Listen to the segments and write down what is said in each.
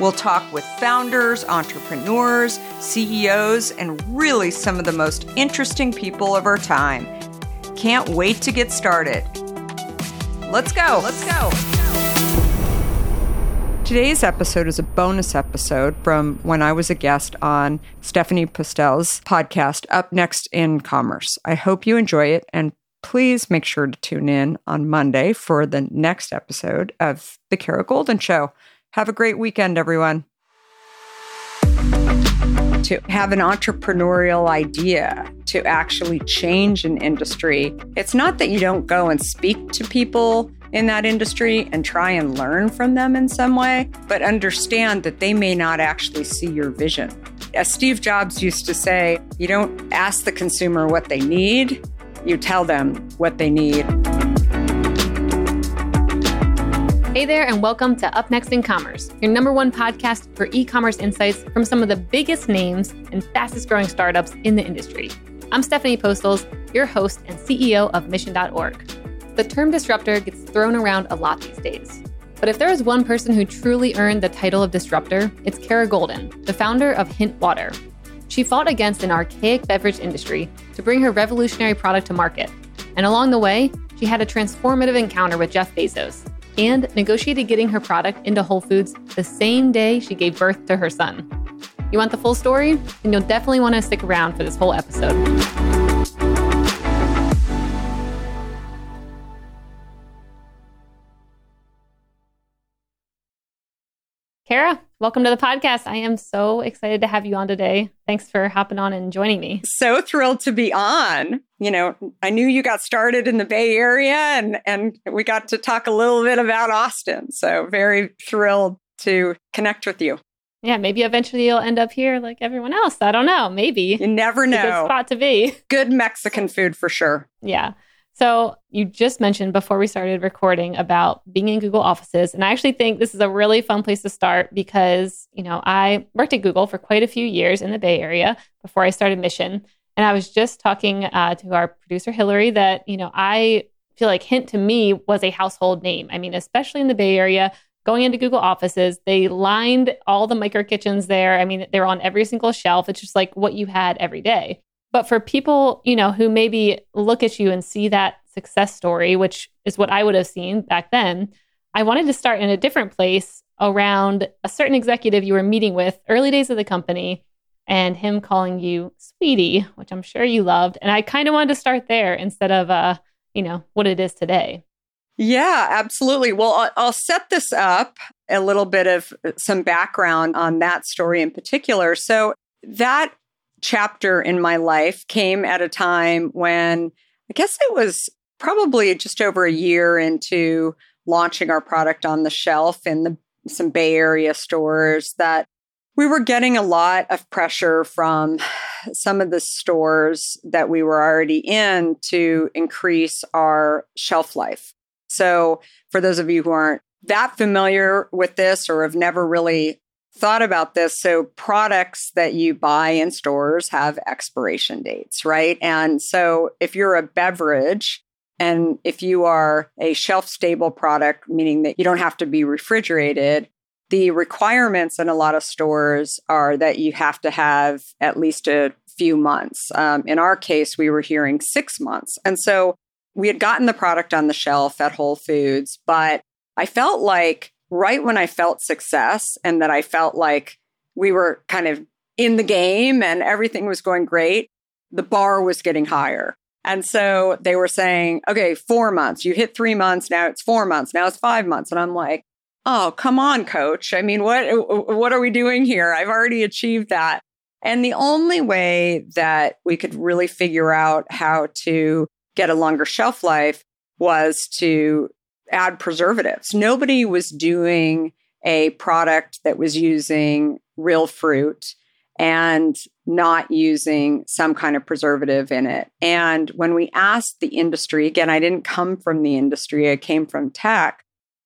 We'll talk with founders, entrepreneurs, CEOs, and really some of the most interesting people of our time. Can't wait to get started. Let's go. Let's go. Today's episode is a bonus episode from when I was a guest on Stephanie Postles' podcast, Up Next in Commerce. I hope you enjoy it and please make sure to tune in on Monday for the next episode of The Kara Goldin Show. Have a great weekend, everyone. To have an entrepreneurial idea to actually change an industry, it's not that you don't go and speak to people in that industry and try and learn from them in some way, but understand that they may not actually see your vision. As Steve Jobs used to say, you don't ask the consumer what they need, you tell them what they need. Hey there, and welcome to Up Next in Commerce, your number one podcast for e commerce insights from some of the biggest names and fastest growing startups in the industry. I'm Stephanie Postles, your host and CEO of Mission.org. The term disruptor gets thrown around a lot these days. But if there is one person who truly earned the title of disruptor, it's Kara Goldin, the founder of Hint Water. She fought against an archaic beverage industry to bring her revolutionary product to market. And along the way, she had a transformative encounter with Jeff Bezos and negotiated getting her product into Whole Foods the same day she gave birth to her son. You want the full story? Then you'll definitely want to stick around for this whole episode. Kara, welcome to the podcast. I am so excited to have you on today. Thanks for hopping on and joining me. So thrilled to be on. You know, I knew you got started in the Bay Area and and we got to talk a little bit about Austin. So very thrilled to connect with you. Yeah, maybe eventually you'll end up here like everyone else. I don't know. Maybe. You never know. good spot to be. Good Mexican food for sure. Yeah. So you just mentioned before we started recording about being in Google offices. And I actually think this is a really fun place to start because, you know, I worked at Google for quite a few years in the Bay Area before I started Mission. And I was just talking uh, to our producer, Hillary, that, you know, I feel like Hint to me was a household name. I mean, especially in the Bay Area, going into Google offices, they lined all the micro kitchens there. I mean, they're on every single shelf. It's just like what you had every day. But for people, you know, who maybe look at you and see that success story, which is what I would have seen back then, I wanted to start in a different place around a certain executive you were meeting with early days of the company and him calling you sweetie, which I'm sure you loved. And I kind of wanted to start there instead of uh, you know, what it is today. Yeah, absolutely. Well, I'll, I'll set this up a little bit of uh, some background on that story in particular. So that chapter in my life came at a time when I guess it was probably just over a year into launching our product on the shelf in the some Bay Area stores that we were getting a lot of pressure from some of the stores that we were already in to increase our shelf life. So, for those of you who aren't that familiar with this or have never really thought about this. So, products that you buy in stores have expiration dates, right? And so, if you're a beverage and if you are a shelf stable product, meaning that you don't have to be refrigerated, the requirements in a lot of stores are that you have to have at least a few months. Um, in our case, we were hearing six months. And so we had gotten the product on the shelf at Whole Foods, but I felt like right when I felt success and that I felt like we were kind of in the game and everything was going great, the bar was getting higher. And so they were saying, okay, four months, you hit three months, now it's four months, now it's five months. And I'm like, oh, come on, coach. I mean, what, what are we doing here? I've already achieved that. And the only way that we could really figure out how to get a longer shelf life was to add preservatives. Nobody was doing a product that was using real fruit and not using some kind of preservative in it. And when we asked the industry, again, I didn't come from the industry, I came from tech.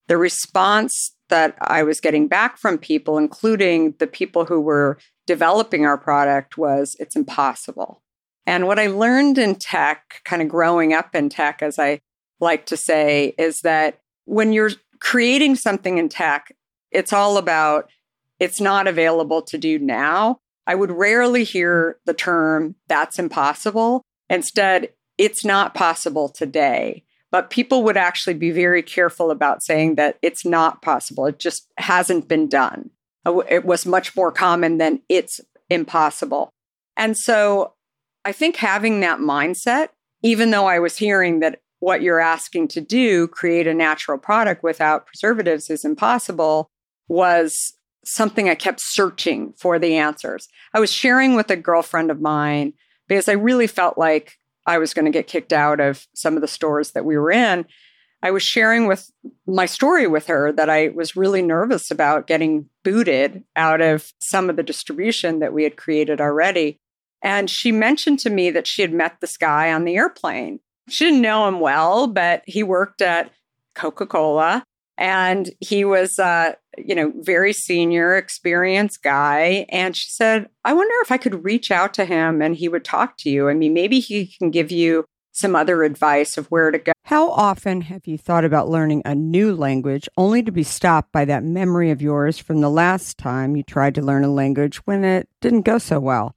The response that I was getting back from people, including the people who were developing our product, was it's impossible. And what I learned in tech, kind of growing up in tech, as I like to say, is that when you're creating something in tech, it's all about it's not available to do now. I would rarely hear the term that's impossible. Instead, it's not possible today. But people would actually be very careful about saying that it's not possible. It just hasn't been done. Uh, it was much more common than it's impossible. And so I think having that mindset, even though I was hearing that what you're asking to do, create a natural product without preservatives, is impossible, was something I kept searching for the answers. I was sharing with a girlfriend of mine because I really felt like I was going to get kicked out of some of the stores that we were in. I was sharing with my story with her that I was really nervous about getting booted out of some of the distribution that we had created already. And she mentioned to me that she had met this guy on the airplane. She didn't know him well, but he worked at Coca Cola and he was uh, you know very senior experienced guy. And she said i wonder if i could reach out to him and he would talk to you. I mean maybe he can give you some other advice of where to go. How often have you thought about learning a new language only to be stopped by that memory of yours from the last time you tried to learn a language when it didn't go so well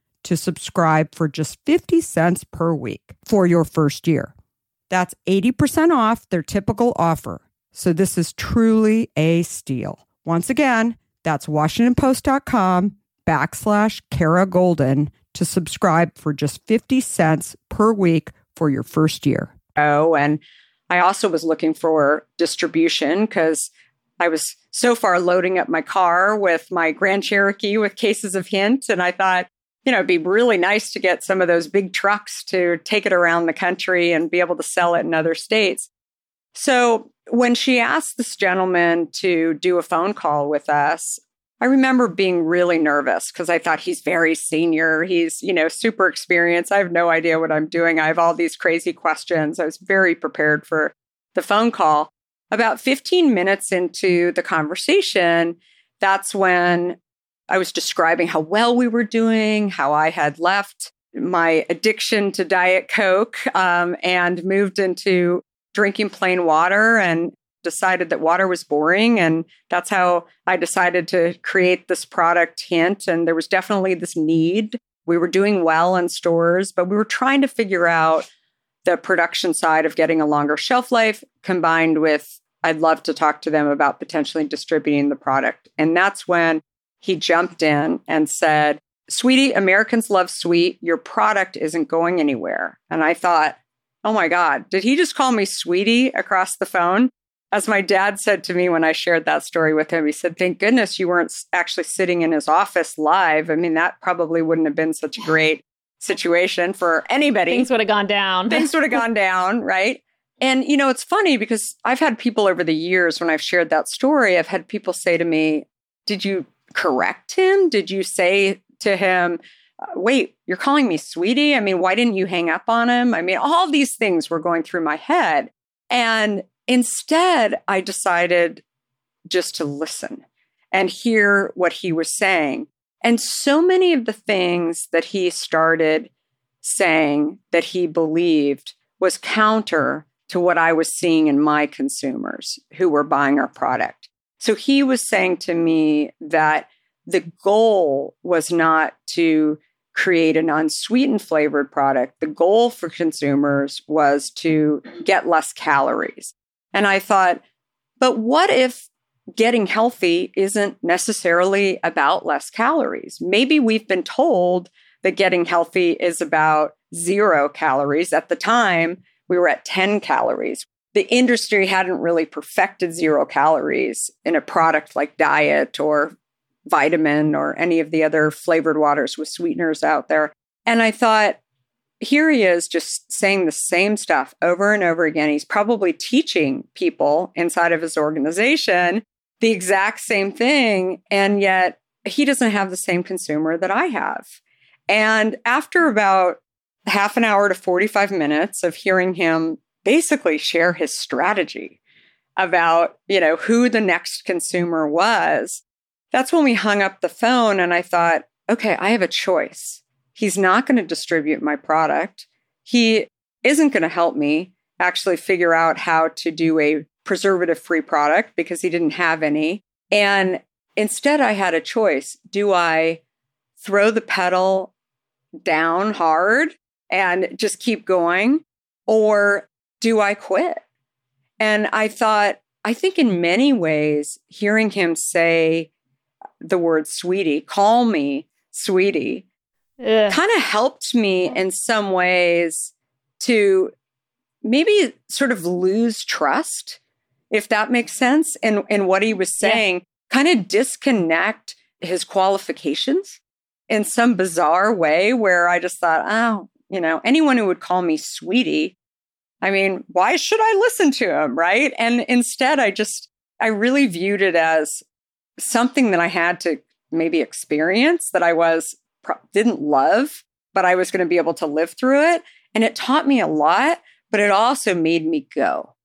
to subscribe for just 50 cents per week for your first year. That's 80% off their typical offer. So this is truly a steal. Once again, that's washingtonpost.com backslash Kara Goldin to subscribe for just 50 cents per week for your first year. Oh, and I also was looking for distribution because I was so far loading up my car with my Grand Cherokee with cases of hint. And I thought, you know, it'd be really nice to get some of those big trucks to take it around the country and be able to sell it in other states. So when she asked this gentleman to do a phone call with us, I remember being really nervous because I thought he's very senior. He's, you know, super experienced. I have no idea what I'm doing. I have all these crazy questions. I was very prepared for the phone call. About 15 minutes into the conversation, that's when I was describing how well we were doing, how I had left my addiction to Diet Coke um, and moved into drinking plain water and decided that water was boring. And that's how I decided to create this product hint. And there was definitely this need. We were doing well in stores, but we were trying to figure out the production side of getting a longer shelf life combined with I'd love to talk to them about potentially distributing the product. And that's when he jumped in and said, Sweetie, Americans love sweet. Your product isn't going anywhere. And I thought, oh my God, did he just call me sweetie across the phone? As my dad said to me when I shared that story with him, he said, Thank goodness you weren't actually sitting in his office live. I mean, that probably wouldn't have been such a great situation for anybody. Things would have gone down. Things would have gone down, right? And, you know, it's funny because I've had people over the years when I've shared that story, I've had people say to me, Did you correct him? Did you say to him, uh, Wait, you're calling me sweetie? I mean, why didn't you hang up on him? I mean, all these things were going through my head. And Instead, I decided just to listen and hear what he was saying. And so many of the things that he started saying that he believed was counter to what I was seeing in my consumers who were buying our product. So he was saying to me that the goal was not to create an unsweetened flavored product. The goal for consumers was to get less calories. And I thought, but what if getting healthy isn't necessarily about less calories? Maybe we've been told that getting healthy is about zero calories. At the time, we were at 10 calories. The industry hadn't really perfected zero calories in a product like diet or vitamin or any of the other flavored waters with sweeteners out there. And I thought, here he is just saying the same stuff over and over again. He's probably teaching people inside of his organization the exact same thing. And yet he doesn't have the same consumer that I have. And after about half an hour to 45 minutes of hearing him basically share his strategy about, you know, who the next consumer was, that's when we hung up the phone and I thought, okay, I have a choice. He's not going to distribute my product. He isn't going to help me actually figure out how to do a preservative free product because he didn't have any. And instead, I had a choice. Do I throw the pedal down hard and just keep going? Or do I quit? And I thought, I think in many ways, hearing him say the word sweetie, call me sweetie, kind of helped me in some ways to maybe sort of lose trust, if that makes sense, in, in what he was saying, yeah. kind of disconnect his qualifications in some bizarre way where I just thought, oh, you know, anyone who would call me sweetie, I mean, why should I listen to him? Right. And instead, I just, I really viewed it as something that I had to maybe experience that I was, didn't love, but I was going to be able to live through it. And it taught me a lot, but it also made me go.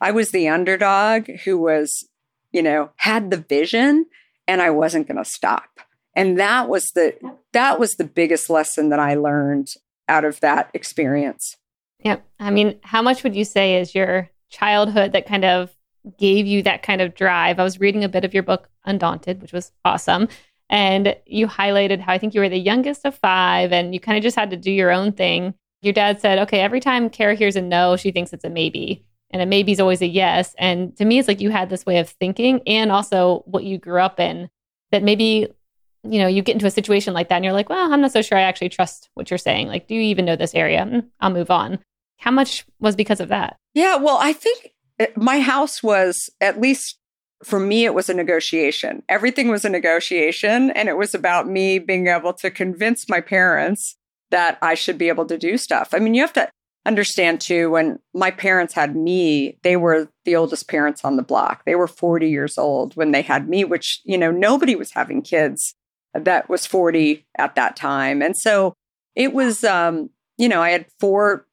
I was the underdog who was, you know, had the vision and I wasn't going to stop. And that was the that was the biggest lesson that I learned out of that experience. Yep. I mean, how much would you say is your childhood that kind of gave you that kind of drive? I was reading a bit of your book, Undaunted, which was awesome. And you highlighted how I think you were the youngest of five and you kind of just had to do your own thing. Your dad said, okay, every time Kara hears a no, she thinks it's a maybe. And a maybe is always a yes. And to me, it's like you had this way of thinking and also what you grew up in that maybe you know, you get into a situation like that and you're like, well, I'm not so sure I actually trust what you're saying. Like, do you even know this area? Mm, I'll move on. How much was because of that? Yeah, well, I think my house was, at least for me, it was a negotiation. Everything was a negotiation. And it was about me being able to convince my parents that I should be able to do stuff. I mean, you have to understand too, when my parents had me, they were the oldest parents on the block. They were 40 years old when they had me, which, you know, nobody was having kids that was 40 at that time. And so it was, um, you know, I had four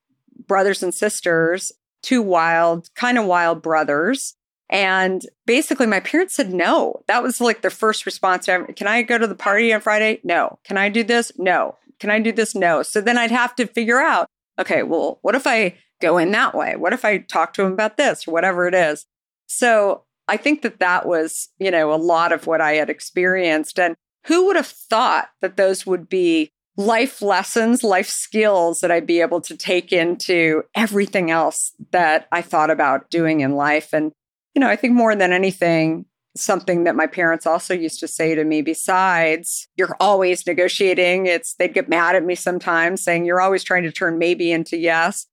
brothers and sisters, two wild, kind of wild brothers. And basically, my parents said no. That was like their first response. Can I go to the party on Friday? No. Can I do this? No. Can I do this? No. So then I'd have to figure out okay, well, what if I go in that way? What if I talk to him about this or whatever it is? So I think that that was, you know, a lot of what I had experienced. And who would have thought that those would be life lessons, life skills that I'd be able to take into everything else that I thought about doing in life? And, you know, I think more than anything, something that my parents also used to say to me besides you're always negotiating it's they'd get mad at me sometimes saying you're always trying to turn maybe into yes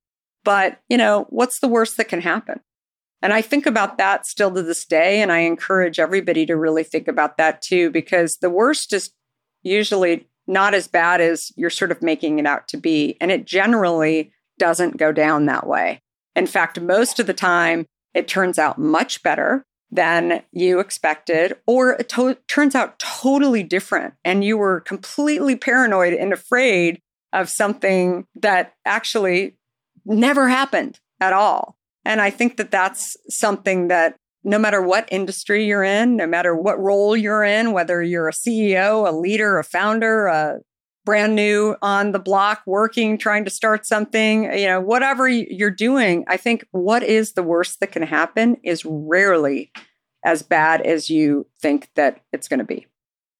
but you know what's the worst that can happen and I think about that still to this day. And I encourage everybody to really think about that too, because the worst is usually not as bad as you're sort of making it out to be. And it generally doesn't go down that way. In fact, most of the time, it turns out much better than you expected, or it to- turns out totally different. And you were completely paranoid and afraid of something that actually never happened at all. And I think that that's something that no matter what industry you're in, no matter what role you're in, whether you're a CEO, a leader, a founder, a brand new on the block, working, trying to start something, you know, whatever you're doing, I think what is the worst that can happen is rarely as bad as you think that it's going to be.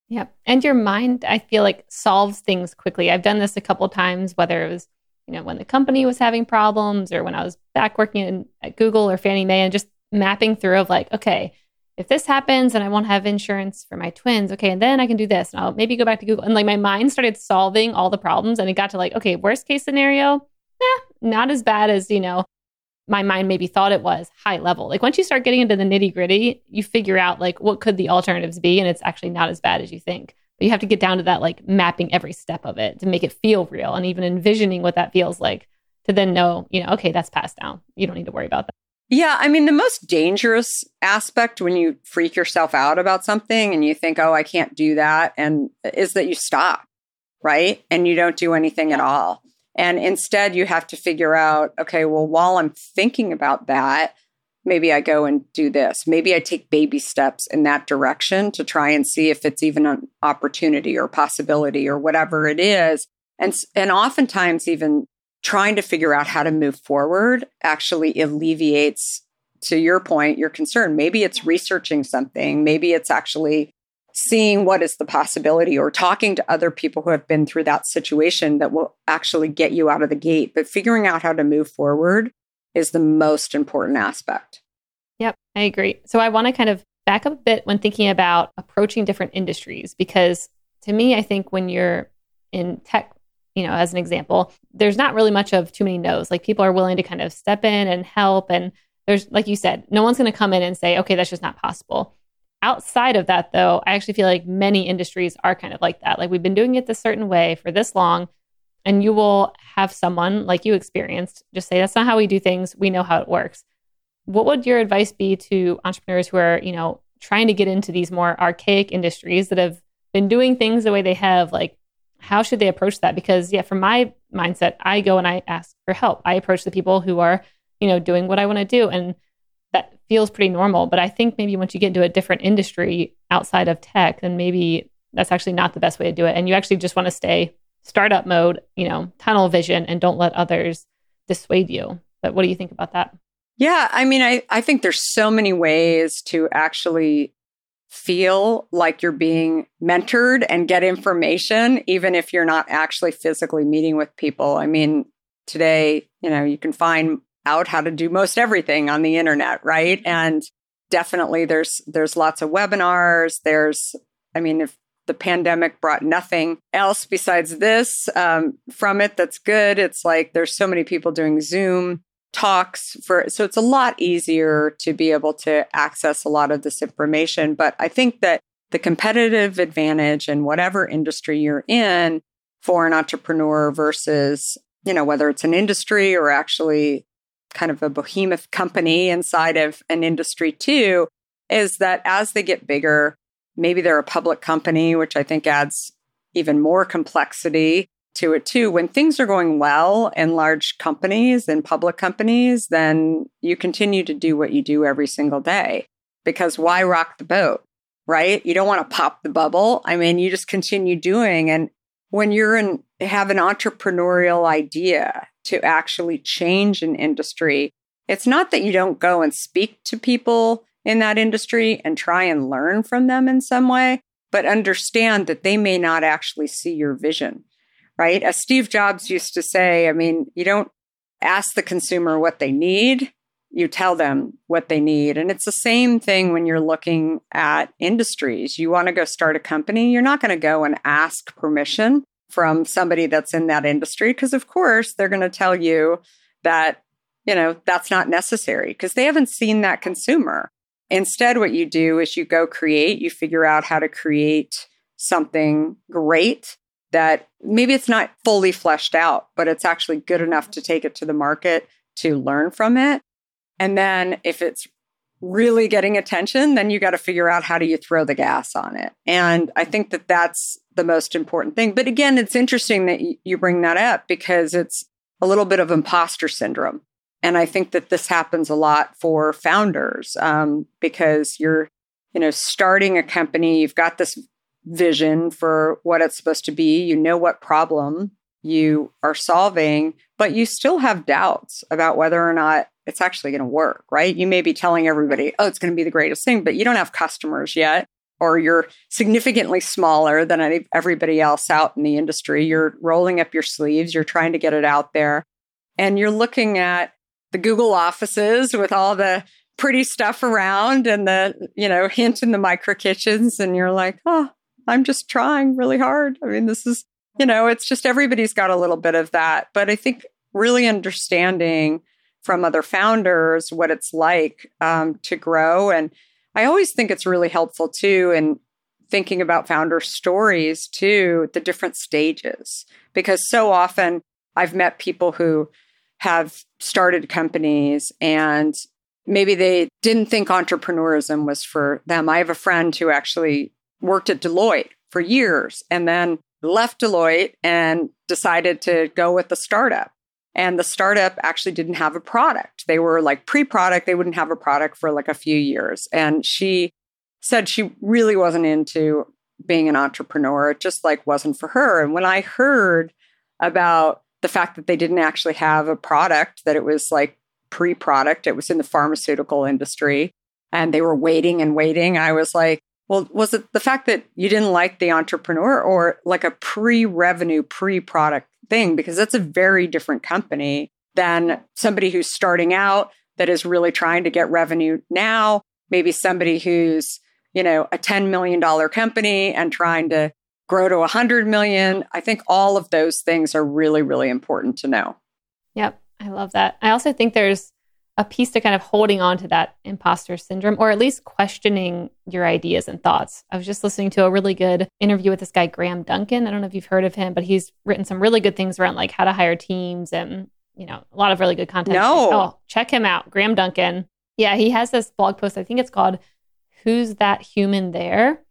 Yeah. And your mind, I feel like, solves things quickly. I've done this a couple times, whether it was you know, when the company was having problems or when I was back working in, at Google or Fannie Mae and just mapping through of like, okay, if this happens and I won't have insurance for my twins, okay, and then I can do this and I'll maybe go back to Google. And like my mind started solving all the problems and it got to like, okay, worst case scenario, eh, not as bad as, you know, my mind maybe thought it was high level. Like once you start getting into the nitty gritty, you figure out like what could the alternatives be and it's actually not as bad as you think. But you have to get down to that like mapping every step of it to make it feel real and even envisioning what that feels like to then know, you know, okay, that's passed down. You don't need to worry about that. Yeah, I mean, the most dangerous aspect when you freak yourself out about something and you think, oh, I can't do that, and uh, is that you stop, right? And you don't do anything at all. And instead, you have to figure out, okay, well, while I'm thinking about that, maybe I go and do this. Maybe I take baby steps in that direction to try and see if it's even an opportunity or possibility or whatever it is. And, and oftentimes, even trying to figure out how to move forward actually alleviates, to your point, your concern. Maybe it's researching something, maybe it's actually seeing what is the possibility or talking to other people who have been through that situation that will actually get you out of the gate. But figuring out how to move forward is the most important aspect. Yep, I agree. So I want to kind of back up a bit when thinking about approaching different industries because to me, I think when you're in tech, you know, as an example, there's not really much of too many no's. Like people are willing to kind of step in and help. And there's, like you said, no one's going to come in and say, okay, that's just not possible. Outside of that, though, I actually feel like many industries are kind of like that. Like we've been doing it this certain way for this long, and you will have someone like you experienced just say, that's not how we do things. We know how it works. What would your advice be to entrepreneurs who are, you know, trying to get into these more archaic industries that have been doing things the way they have? Like, how should they approach that? Because, yeah, from my mindset, I go and I ask for help. I approach the people who are, you know, doing what I want to do. And that feels pretty normal. But I think maybe once you get into a different industry outside of tech, then maybe that's actually not the best way to do it. And you actually just want to stay startup mode, you know, tunnel vision and don't let others dissuade you. But what do you think about that? Yeah, I mean, I, I think there's so many ways to actually feel like you're being mentored and get information, even if you're not actually physically meeting with people. I mean, today, you know, you can find out how to do most everything on the internet, right? And definitely there's there's lots of webinars. There's I mean, if the pandemic brought nothing else besides this um, from it that's good, it's like there's so many people doing Zoom talks for so it's a lot easier to be able to access a lot of this information but i think that the competitive advantage in whatever industry you're in for an entrepreneur versus you know whether it's an industry or actually kind of a behemoth company inside of an industry too, is that as they get bigger, maybe they're a public company, which I think adds even more complexity to it too. When things are going well in large companies and public companies, then you continue to do what you do every single day because why rock the boat, right? You don't want to pop the bubble. I mean, you just continue doing. And when you're in, have an entrepreneurial idea to actually change an industry, it's not that you don't go and speak to people in that industry and try and learn from them in some way, but understand that they may not actually see your vision, right? As Steve Jobs used to say, I mean, you don't ask the consumer what they need, you tell them what they need. And it's the same thing when you're looking at industries. You want to go start a company, you're not going to go and ask permission from somebody that's in that industry because of course they're going to tell you that you know that's not necessary because they haven't seen that consumer instead what you do is you go create you figure out how to create something great that maybe it's not fully fleshed out but it's actually good enough to take it to the market to learn from it and then if it's really getting attention, then you got to figure out how do you throw the gas on it. And I think that that's the most important thing. But again, it's interesting that you bring that up because it's a little bit of imposter syndrome. And I think that this happens a lot for founders um, because you're, you know, starting a company, you've got this vision for what it's supposed to be, you know what problem you mm-hmm. are solving, but you still have doubts about whether or not it's actually going to work, right? You may be telling everybody, oh, it's going to be the greatest thing, but you don't have customers yet, or you're significantly smaller than everybody else out in the industry. You're rolling up your sleeves, you're trying to get it out there, and you're looking at the Google offices with all the pretty stuff around and the, you know, hint in the micro kitchens, and you're like, oh, I'm just trying really hard. I mean, this is, you know, it's just everybody's got a little bit of that. But I think really understanding from other founders what it's like um, to grow. And I always think it's really helpful too in thinking about founder stories too, the different stages, because so often I've met people who have started companies and maybe they didn't think entrepreneurism was for them. I have a friend who actually worked at Deloitte for years and then left Deloitte and decided to go with the startup And the startup actually didn't have a product. They were like pre product, they wouldn't have a product for like a few years. And she said she really wasn't into being an entrepreneur. It just like wasn't for her. And when I heard about the fact that they didn't actually have a product, that it was like pre product, it was in the pharmaceutical industry, and they were waiting and waiting, I was like, well, was it the fact that you didn't like the entrepreneur or like a pre revenue, pre product thing? Because that's a very different company than somebody who's starting out that is really trying to get revenue now, maybe somebody who's, you know, a $10 million company and trying to grow to 100 million. I think all of those things are really, really important to know. Yep. I love that. I also think there's a piece to kind of holding on to that imposter syndrome or at least questioning your ideas and thoughts. I was just listening to a really good interview with this guy, Graham Duncan. I don't know if you've heard of him, but he's written some really good things around like how to hire teams and, you know, a lot of really good content. No. Oh, check him out. Graham Duncan. Yeah, he has this blog post. I think it's called Who's That Human There?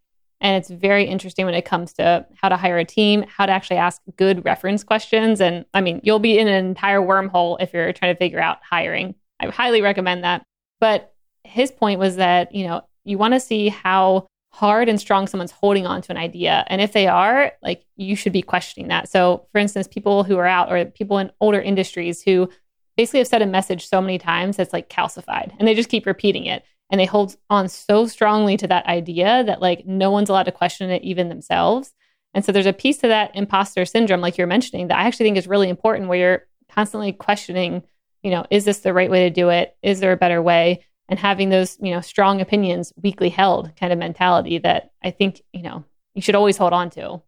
And it's very interesting when it comes to how to hire a team, how to actually ask good reference questions. And I mean, you'll be in an entire wormhole if you're trying to figure out hiring. I highly recommend that. But his point was that, you know, you want to see how hard and strong someone's holding on to an idea. And if they are, like you should be questioning that. So, for instance, people who are out or people in older industries who basically have said a message so many times that's like calcified and they just keep repeating it and they hold on so strongly to that idea that like no one's allowed to question it even themselves. And so there's a piece to that imposter syndrome like you're mentioning that I actually think is really important where you're constantly questioning you know, is this the right way to do it? Is there a better way? And having those, you know, strong opinions weakly held kind of mentality that I think, you know, you should always hold on to.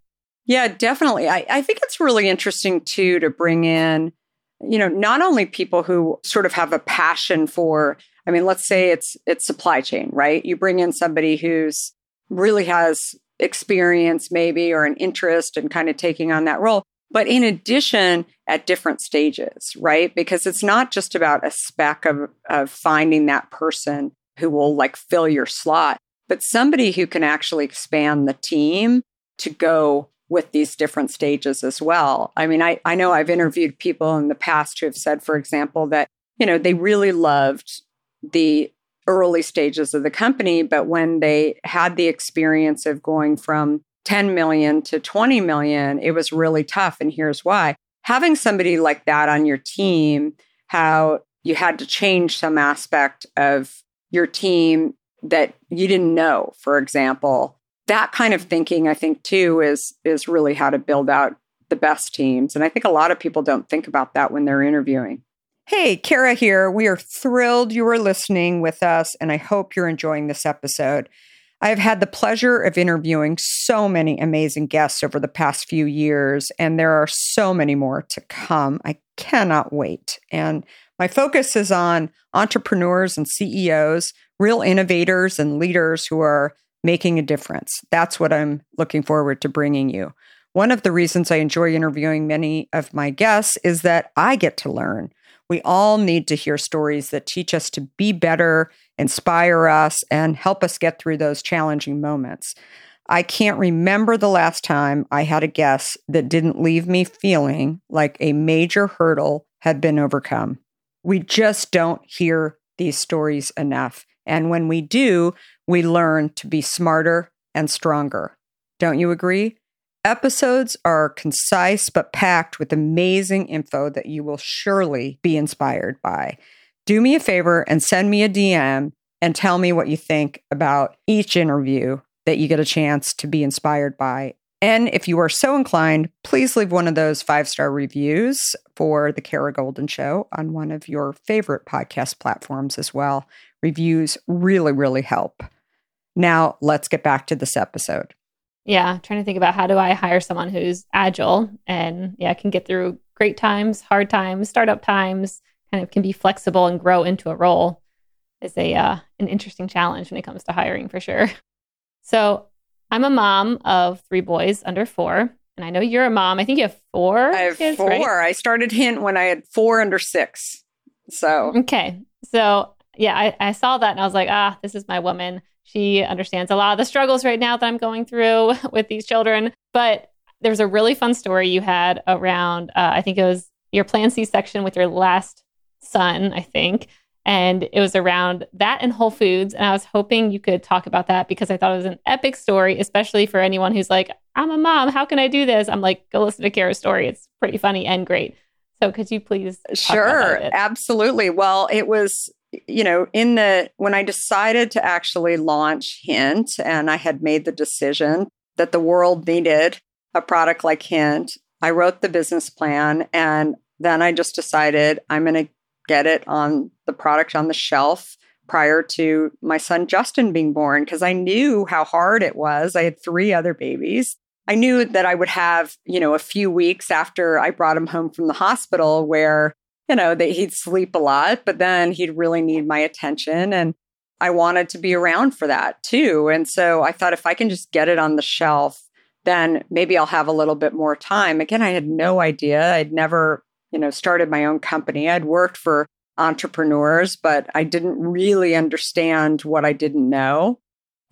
Yeah, definitely. I, I think it's really interesting too to bring in, you know, not only people who sort of have a passion for, I mean, let's say it's it's supply chain, right? You bring in somebody who's really has experience maybe or an interest in kind of taking on that role. But in addition, at different stages, right? Because it's not just about a spec of, of finding that person who will like fill your slot, but somebody who can actually expand the team to go with these different stages as well. I mean, I, I know I've interviewed people in the past who have said, for example, that, you know, they really loved the early stages of the company, but when they had the experience of going from 10 million to 20 million, it was really tough. And here's why. Having somebody like that on your team, how you had to change some aspect of your team that you didn't know, for example. That kind of thinking, I think, too, is is really how to build out the best teams. And I think a lot of people don't think about that when they're interviewing. Hey, Kara here. We are thrilled you are listening with us, and I hope you're enjoying this episode. I have had the pleasure of interviewing so many amazing guests over the past few years, and there are so many more to come. I cannot wait. And my focus is on entrepreneurs and CEOs, real innovators and leaders who are making a difference. That's what I'm looking forward to bringing you. One of the reasons I enjoy interviewing many of my guests is that I get to learn. We all need to hear stories that teach us to be better inspire us, and help us get through those challenging moments. I can't remember the last time I had a guest that didn't leave me feeling like a major hurdle had been overcome. We just don't hear these stories enough. And when we do, we learn to be smarter and stronger. Don't you agree? Episodes are concise but packed with amazing info that you will surely be inspired by do me a favor and send me a DM and tell me what you think about each interview that you get a chance to be inspired by. And if you are so inclined, please leave one of those five star reviews for The Kara Goldin Show on one of your favorite podcast platforms as well. Reviews really, really help. Now, let's get back to this episode. Yeah, trying to think about how do I hire someone who's agile and yeah, can get through great times, hard times, startup times, kind of can be flexible and grow into a role is a uh, an interesting challenge when it comes to hiring for sure. So I'm a mom of three boys under four, and I know you're a mom. I think you have four. I have kids, four. Right? I started Hint when I had four under six. So okay, so yeah, I, I saw that and I was like, ah, this is my woman. She understands a lot of the struggles right now that I'm going through with these children. But there's a really fun story you had around, uh, I think it was your planned C section with your last son, I think. And it was around that and Whole Foods. And I was hoping you could talk about that because I thought it was an epic story, especially for anyone who's like, I'm a mom. How can I do this? I'm like, go listen to Kara's story. It's pretty funny and great. So could you please? Sure, absolutely. Well, it was, you know, in the when I decided to actually launch Hint and I had made the decision that the world needed a product like Hint, I wrote the business plan and then I just decided I'm going to get it on the product on the shelf prior to my son Justin being born because I knew how hard it was. I had three other babies. I knew that I would have, you know, a few weeks after I brought him home from the hospital where, you know, that he'd sleep a lot, but then he'd really need my attention. And I wanted to be around for that too. And so I thought if I can just get it on the shelf, then maybe I'll have a little bit more time. Again, I had no idea. I'd never, you know, started my own company. I'd worked for entrepreneurs, but I didn't really understand what I didn't know.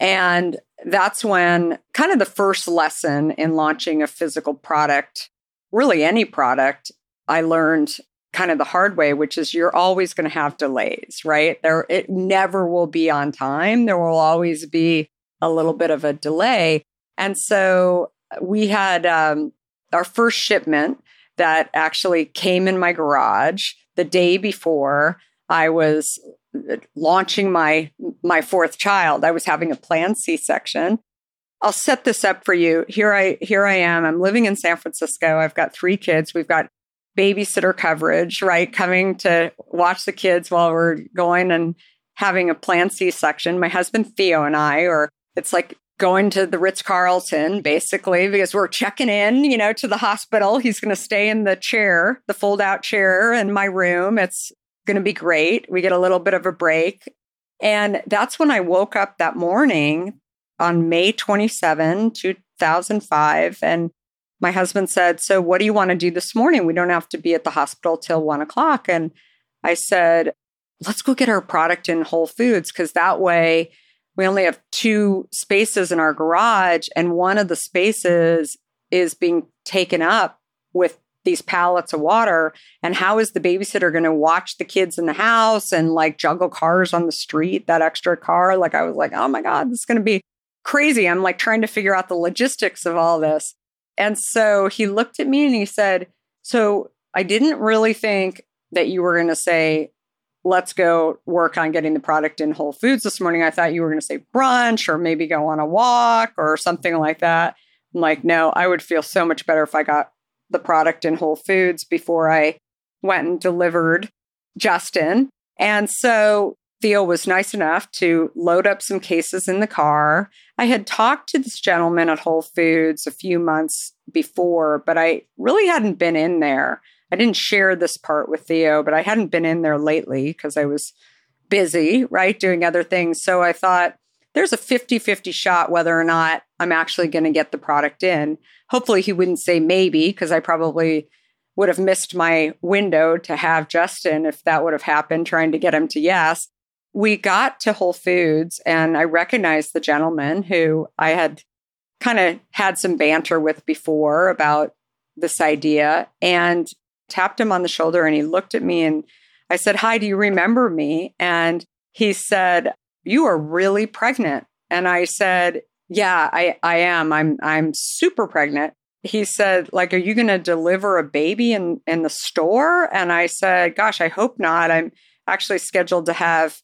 And that's when kind of the first lesson in launching a physical product, really any product, I learned kind of the hard way, which is you're always going to have delays, right? There it never will be on time. There will always be a little bit of a delay. And so we had um, our first shipment that actually came in my garage the day before I was launching my my fourth child. I was having a planned C-section. I'll set this up for you. Here I here I am. I'm living in San Francisco. I've got three kids. We've got babysitter coverage, right? Coming to watch the kids while we're going and having a planned C-section. My husband Theo and I are it's like going to the Ritz Carlton basically because we're checking in, you know, to the hospital. He's going to stay in the chair, the fold out chair in my room. It's going to be great. We get a little bit of a break. And that's when I woke up that morning on May 27, 2005. And my husband said, So, what do you want to do this morning? We don't have to be at the hospital till one o'clock. And I said, Let's go get our product in Whole Foods because that way we only have two spaces in our garage. And one of the spaces is being taken up with these pallets of water. And how is the babysitter going to watch the kids in the house and like juggle cars on the street that extra car? Like i was like oh my god this is going to be crazy. I'm like trying to figure out the logistics of all this. And so he looked at me and he said so i didn't really think that you were going to say let's go work on getting the product in whole foods this morning i thought you were going to say brunch or maybe go on a walk or something like that i'm like no i would feel so much better if i got the product in Whole Foods before I went and delivered Justin. And so Theo was nice enough to load up some cases in the car. I had talked to this gentleman at Whole Foods a few months before, but I really hadn't been in there. I didn't share this part with Theo, but I hadn't been in there lately because I was busy, right, doing other things. So I thought there's a 50 50 shot whether or not I'm actually going to get the product in. Hopefully, he wouldn't say maybe because I probably would have missed my window to have Justin if that would have happened, trying to get him to yes. We got to Whole Foods and I recognized the gentleman who I had kind of had some banter with before about this idea and tapped him on the shoulder and he looked at me and I said, Hi, do you remember me? And he said, You are really pregnant. And I said, yeah, I, I am. I'm I'm super pregnant. He said, like, are you gonna deliver a baby in, in the store? And I said, Gosh, I hope not. I'm actually scheduled to have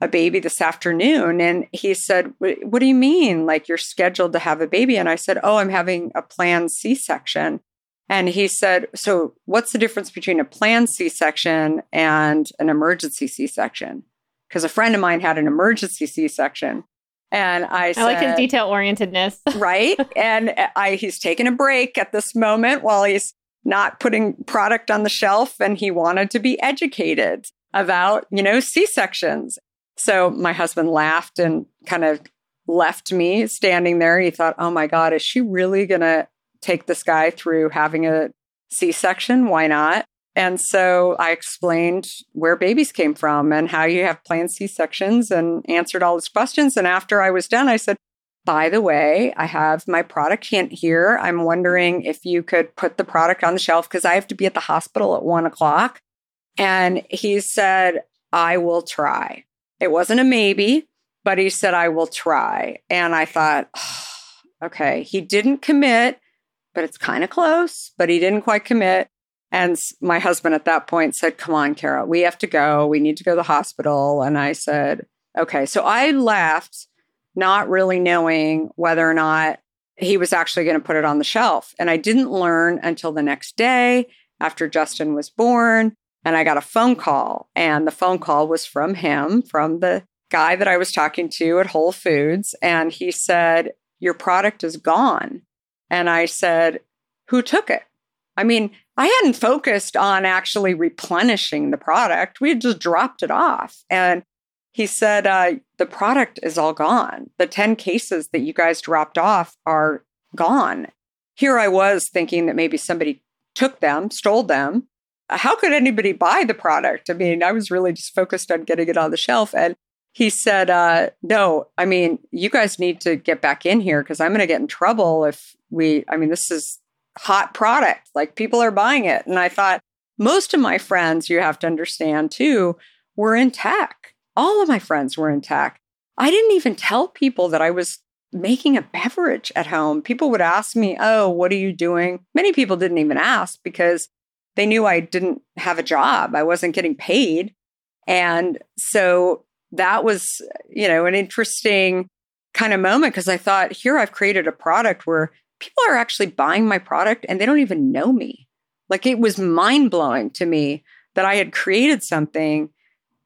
a baby this afternoon. And he said, What do you mean? Like you're scheduled to have a baby? And I said, Oh, I'm having a planned C-section. And he said, So what's the difference between a planned C section and an emergency C section? Because a friend of mine had an emergency C section. And I, said, I like his detail orientedness. right. And I he's taking a break at this moment while he's not putting product on the shelf and he wanted to be educated about, you know, C-sections. So my husband laughed and kind of left me standing there. He thought, "Oh my god, is she really going to take this guy through having a C-section? Why not?" And so I explained where babies came from and how you have planned C sections and answered all his questions. And after I was done, I said, by the way, I have my product hint here. I'm wondering if you could put the product on the shelf because I have to be at the hospital at one o'clock. And he said, I will try. It wasn't a maybe, but he said, I will try. And I thought, oh, okay, he didn't commit, but it's kind of close, but he didn't quite commit. And my husband at that point said, Come on, Kara, we have to go. We need to go to the hospital. And I said, Okay. So I left not really knowing whether or not he was actually going to put it on the shelf. And I didn't learn until the next day after Justin was born. And I got a phone call, and the phone call was from him, from the guy that I was talking to at Whole Foods. And he said, Your product is gone. And I said, Who took it? I mean, I hadn't focused on actually replenishing the product. We had just dropped it off. And he said, uh, The product is all gone. The 10 cases that you guys dropped off are gone. Here I was thinking that maybe somebody took them, stole them. How could anybody buy the product? I mean, I was really just focused on getting it on the shelf. And he said, uh, No, I mean, you guys need to get back in here because I'm going to get in trouble if we, I mean, this is hot product. Like people are buying it. And I thought, most of my friends, you have to understand too, were in tech. All of my friends were in tech. I didn't even tell people that I was making a beverage at home. People would ask me, Oh, what are you doing? Many people didn't even ask because they knew I didn't have a job, I wasn't getting paid. And so that was, you know, an interesting kind of moment because I thought, here I've created a product where people are actually buying my product and they don't even know me. Like it was mind blowing to me that I had created something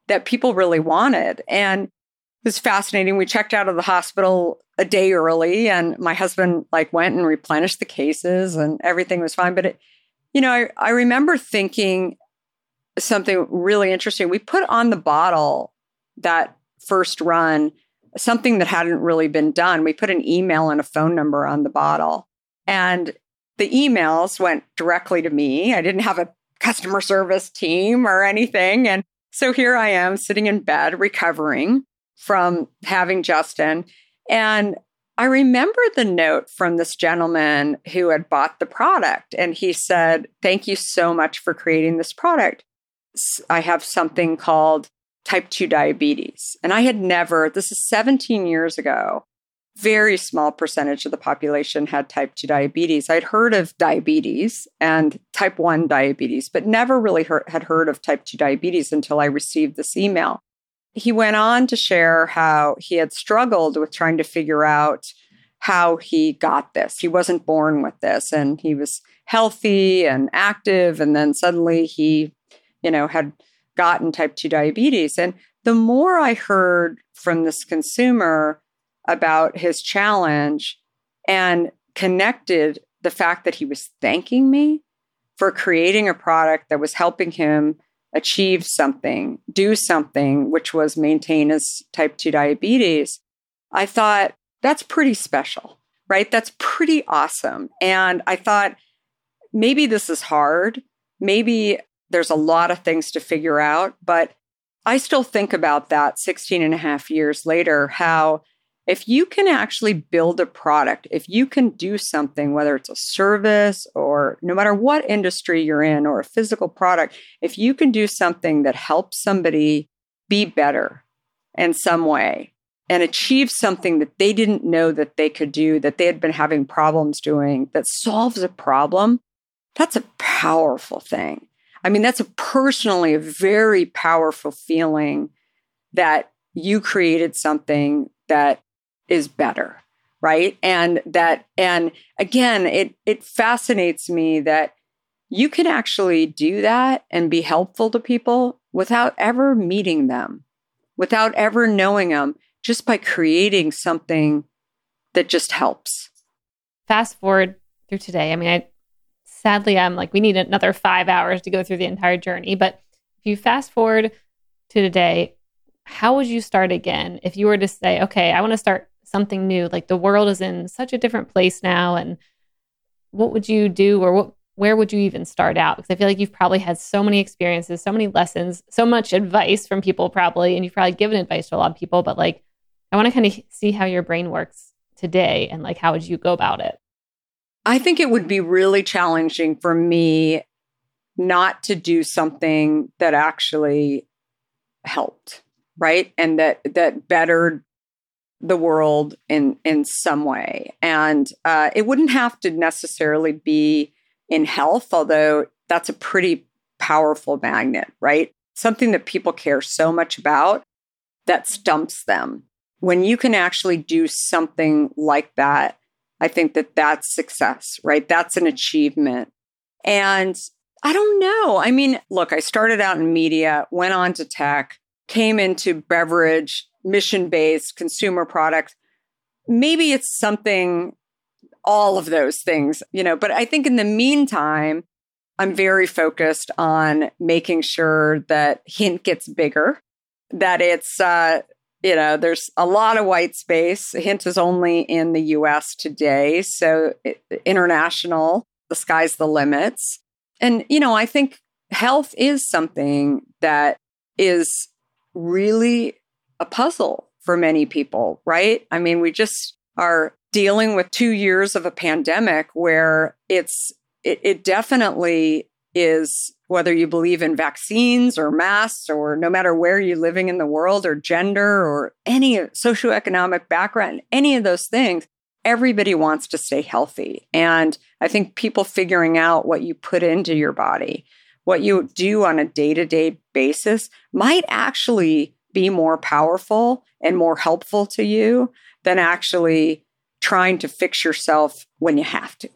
that people really wanted. And it was fascinating. We checked out of the hospital a day early and my husband like went and replenished the cases and everything was fine. But it, you know, I, I remember thinking something really interesting. We put on the bottle that first run something that hadn't really been done. We put an email and a phone number on the bottle. And the emails went directly to me. I didn't have a customer service team or anything. And so here I am sitting in bed recovering from having Justin. And I remember the note from this gentleman who had bought the product. And he said, Thank you so much for creating this product. I have something called type 2 diabetes. And I had never, this is 17 years ago, very small percentage of the population had type 2 diabetes. I'd heard of diabetes and type 1 diabetes, but never really heard, had heard of type 2 diabetes until I received this email. He went on to share how he had struggled with trying to figure out how he got this. He wasn't born with this and he was healthy and active and then suddenly he, you know, had gotten type 2 diabetes. And the more I heard from this consumer about his challenge and connected the fact that he was thanking me for creating a product that was helping him achieve something, do something, which was maintain his type 2 diabetes, I thought that's pretty special, right? That's pretty awesome. And I thought maybe this is hard. Maybe there's a lot of things to figure out, but I still think about that 16 and a half years later, how if you can actually build a product, if you can do something, whether it's a service or no matter what industry you're in or a physical product, if you can do something that helps somebody be better in some way and achieve something that they didn't know that they could do, that they had been having problems doing, that solves a problem, that's a powerful thing. I mean, that's a personally a very powerful feeling that you created something that is better, right? And that, and again, it it fascinates me that you can actually do that and be helpful to people without ever meeting them, without ever knowing them, just by creating something that just helps. Fast forward through today. I mean, I sadly, I'm like, we need another five hours to go through the entire journey. But if you fast forward to today, how would you start again if you were to say, okay, I want to start something new? Like the world is in such a different place now. And what would you do or what? Where would you even start out? Because I feel like you've probably had so many experiences, so many lessons, so much advice from people, probably, and you've probably given advice to a lot of people. But like, I want to kind of see how your brain works today and like how would you go about it? I think it would be really challenging for me not to do something that actually helped, right? And that that bettered the world in in some way. And uh, it wouldn't have to necessarily be in health, although that's a pretty powerful magnet, right? Something that people care so much about that stumps them. When you can actually do something like that, I think that that's success, right? That's an achievement. And I don't know. I mean, look, I started out in media, went on to tech, came into beverage, mission based consumer products. Maybe it's something, all of those things, you know, but I think in the meantime, I'm very focused on making sure that Hint gets bigger, that it's, uh, you know, there's a lot of white space. Hint is only in the US today. So international, the sky's the limits. And, you know, I think health is something that is really a puzzle for many people, right? I mean, we just are dealing with two years of a pandemic where it's, it, it definitely is whether you believe in vaccines or masks or no matter where you're living in the world or gender or any socioeconomic background, any of those things, everybody wants to stay healthy. And I think people figuring out what you put into your body, what you do on a day to day basis, might actually be more powerful and more helpful to you than actually trying to fix yourself when you have to.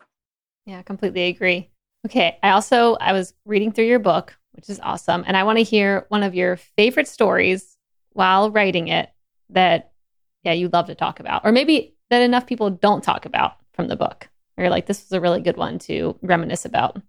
Yeah, completely agree. Okay, I also I was reading through your book, which is awesome, and I want to hear one of your favorite stories while writing it that yeah, you love to talk about. Or maybe that enough people don't talk about from the book. Or you're like, this was a really good one to reminisce about.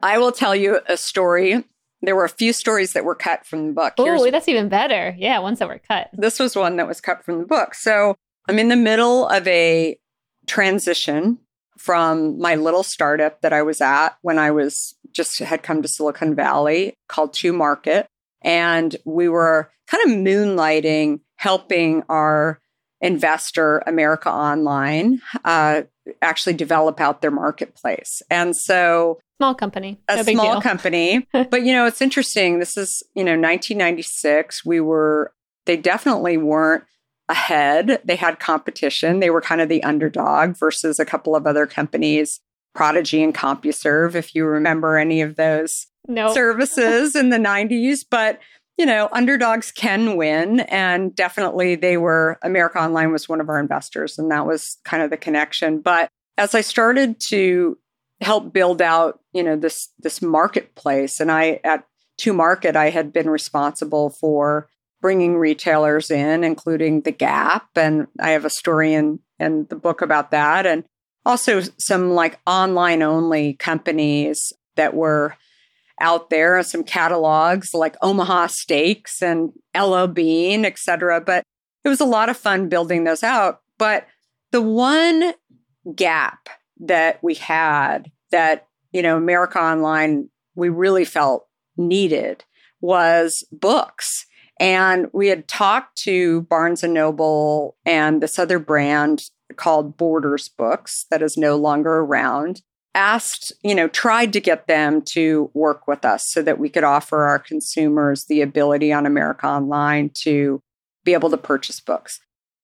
I will tell you a story. There were a few stories that were cut from the book. Oh, that's even better. Yeah, ones that were cut. This was one that was cut from the book. So I'm in the middle of a transition from my little startup that I was at when I was just had come to Silicon Valley called To Market. And we were kind of moonlighting, helping our investor, America Online, uh, actually develop out their marketplace. And so small company, a no small company. but you know, it's interesting. This is, you know, 1996. We were, they definitely weren't ahead. They had competition. They were kind of the underdog versus a couple of other companies, Prodigy and CompuServe, if you remember any of those no. services in the 90s. But you know, underdogs can win. And definitely they were, America Online was one of our investors, and that was kind of the connection. But as I started to help build out, you know, this this marketplace, and I at To Market, I had been responsible for bringing retailers in, including the Gap, and I have a story in in the book about that, and also some like online only companies that were out there, some catalogs like Omaha Steaks and LL Bean, et cetera. But it was a lot of fun building those out. But the one gap that we had that, you know, America Online, we really felt needed was books. And we had talked to Barnes and Noble and this other brand called Borders Books that is no longer around asked, you know, tried to get them to work with us so that we could offer our consumers the ability on America Online to be able to purchase books.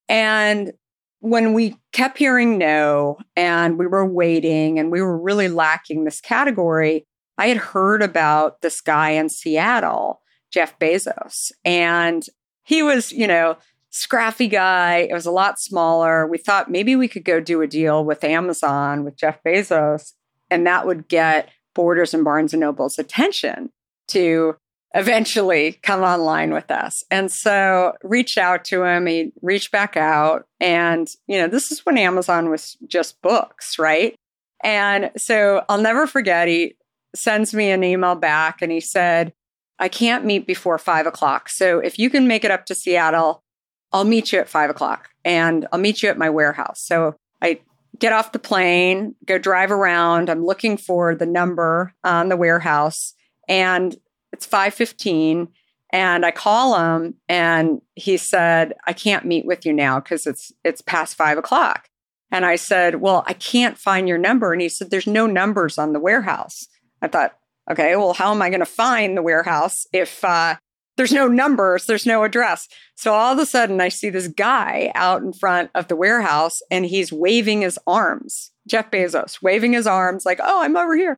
And when we kept hearing no and we were waiting and we were really lacking this category, I had heard about this guy in Seattle, Jeff Bezos. And he was, you know, scrappy guy. It was a lot smaller. We thought maybe we could go do a deal with Amazon with Jeff Bezos and that would get Borders and Barnes and Noble's attention to eventually come online with us. And so reached out to him, he reached back out. And, you know, this is when Amazon was just books, right? And so I'll never forget, he sends me an email back and he said, I can't meet before five o'clock. So if you can make it up to Seattle, I'll meet you at five o'clock and I'll meet you at my warehouse. So I get off the plane, go drive around. I'm looking for the number on the warehouse and it's 515 and I call him and he said, I can't meet with you now because it's it's past five o'clock. And I said, Well, I can't find your number. And he said, There's no numbers on the warehouse. I thought, Okay, well, how am I going to find the warehouse if uh, there's no numbers, there's no address? So all of a sudden, I see this guy out in front of the warehouse and he's waving his arms. Jeff Bezos waving his arms like, "Oh, I'm over here."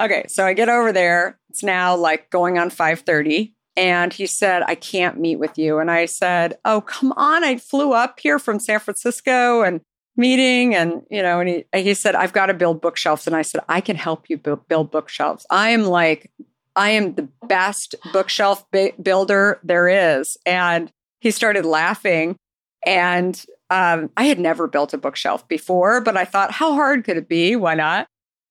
Okay, so I get over there. It's now like going on 5:30 and he said, "I can't meet with you." And I said, "Oh, come on. I flew up here from San Francisco and meeting and you know and he, he said i've got to build bookshelves. And i said i can help you build, build bookshelves. I am like i am the best bookshelf builder there is. And he started laughing. And um, i had never built a bookshelf before but i thought how hard could it be? Why not?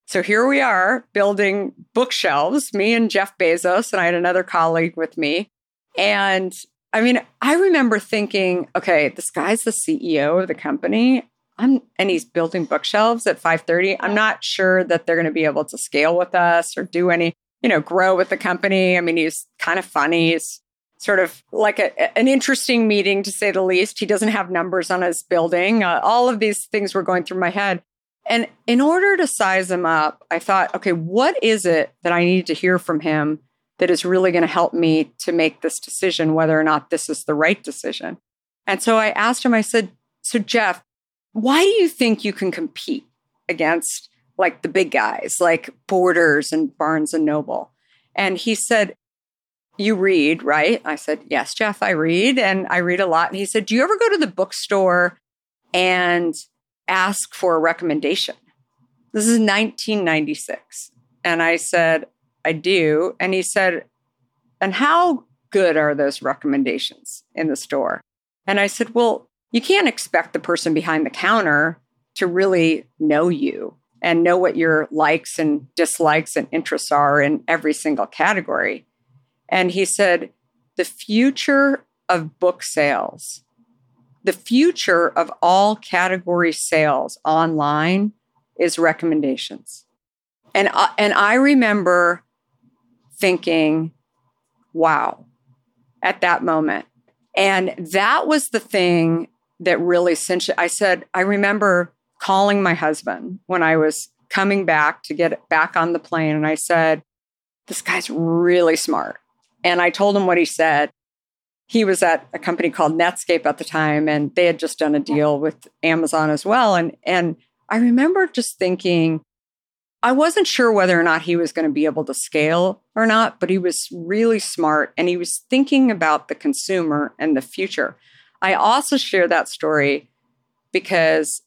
So here we are building bookshelves me and jeff bezos and i had another colleague with me. And I mean, I remember thinking, okay, this guy's the CEO of the company. I'm and he's building bookshelves at 5:30. I'm not sure that they're going to be able to scale with us or do any, you know, grow with the company. I mean, he's kind of funny. He's sort of like a, an interesting meeting to say the least. He doesn't have numbers on his building. Uh, all of these things were going through my head. And in order to size him up, I thought, okay, what is it that I need to hear from him that is really going to help me to make this decision, whether or not this is the right decision? And so I asked him, I said, So, Jeff, why do you think you can compete against like the big guys like Borders and Barnes and Noble? And he said, You read, right? I said, Yes, Jeff, I read and I read a lot. And he said, Do you ever go to the bookstore and ask for a recommendation? This is 1996. And I said, I do. And he said, And how good are those recommendations in the store? And I said, Well, you can't expect the person behind the counter to really know you and know what your likes and dislikes and interests are in every single category. And he said, the future of book sales, the future of all category sales online is recommendations. And, uh, and I remember thinking, wow, at that moment. And that was the thing that really cinched it. I said, I remember calling my husband when I was coming back to get back on the plane. And I said, This guy's really smart. And I told him what he said. He was at a company called Netscape at the time, and they had just done a deal with Amazon as well. And, and I remember just thinking, I wasn't sure whether or not he was going to be able to scale or not, but he was really smart and he was thinking about the consumer and the future. I also share that story because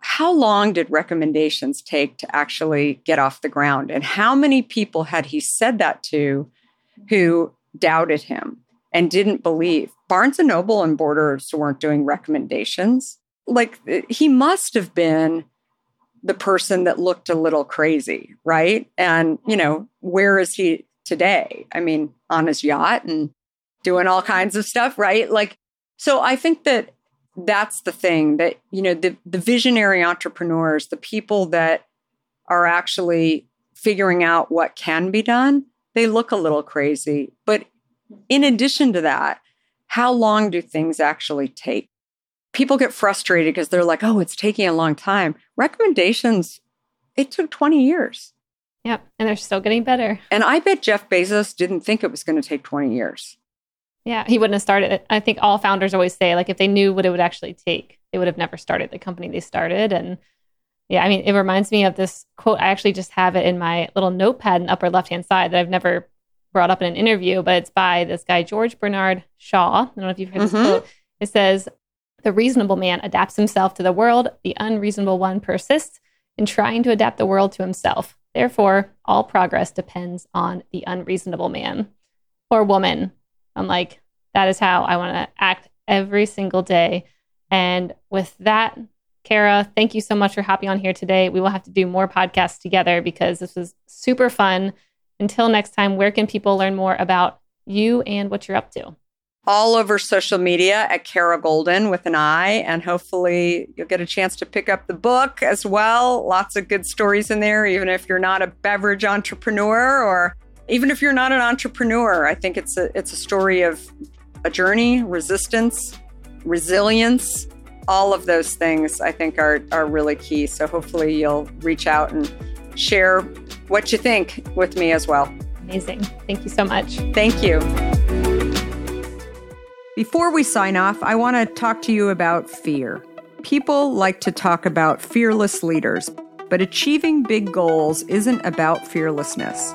how long did recommendations take to actually get off the ground? And how many people had he said that to who doubted him and didn't believe? Barnes and Noble and Borders weren't doing recommendations. Like he must have been the person that looked a little crazy, right? And, you know, where is he today? I mean, on his yacht and doing all kinds of stuff, right? Like so I think that that's the thing that, you know, the, the visionary entrepreneurs, the people that are actually figuring out what can be done, they look a little crazy. But in addition to that, how long do things actually take? People get frustrated because they're like, oh, it's taking a long time. Recommendations, it took 20 years. Yep. And they're still getting better. And I bet Jeff Bezos didn't think it was going to take 20 years. Yeah, he wouldn't have started it. I think all founders always say, like, if they knew what it would actually take, they would have never started the company they started. And yeah, I mean, it reminds me of this quote. I actually just have it in my little notepad in the upper left hand side that I've never brought up in an interview, but it's by this guy, George Bernard Shaw. I don't know if you've heard mm-hmm. this quote. It says, The reasonable man adapts himself to the world, the unreasonable one persists in trying to adapt the world to himself. Therefore, all progress depends on the unreasonable man or woman I'm like, that is how I want to act every single day. And with that, Kara, thank you so much for hopping on here today. We will have to do more podcasts together because this was super fun. Until next time, where can people learn more about you and what you're up to? All over social media at Kara Goldin with an I, and hopefully you'll get a chance to pick up the book as well. Lots of good stories in there, even if you're not a beverage entrepreneur or even if you're not an entrepreneur, I think it's a it's a story of a journey, resistance, resilience, all of those things I think are, are really key. So hopefully you'll reach out and share what you think with me as well. Amazing. Thank you so much. Thank you. Before we sign off, I want to talk to you about fear. People like to talk about fearless leaders, but achieving big goals isn't about fearlessness.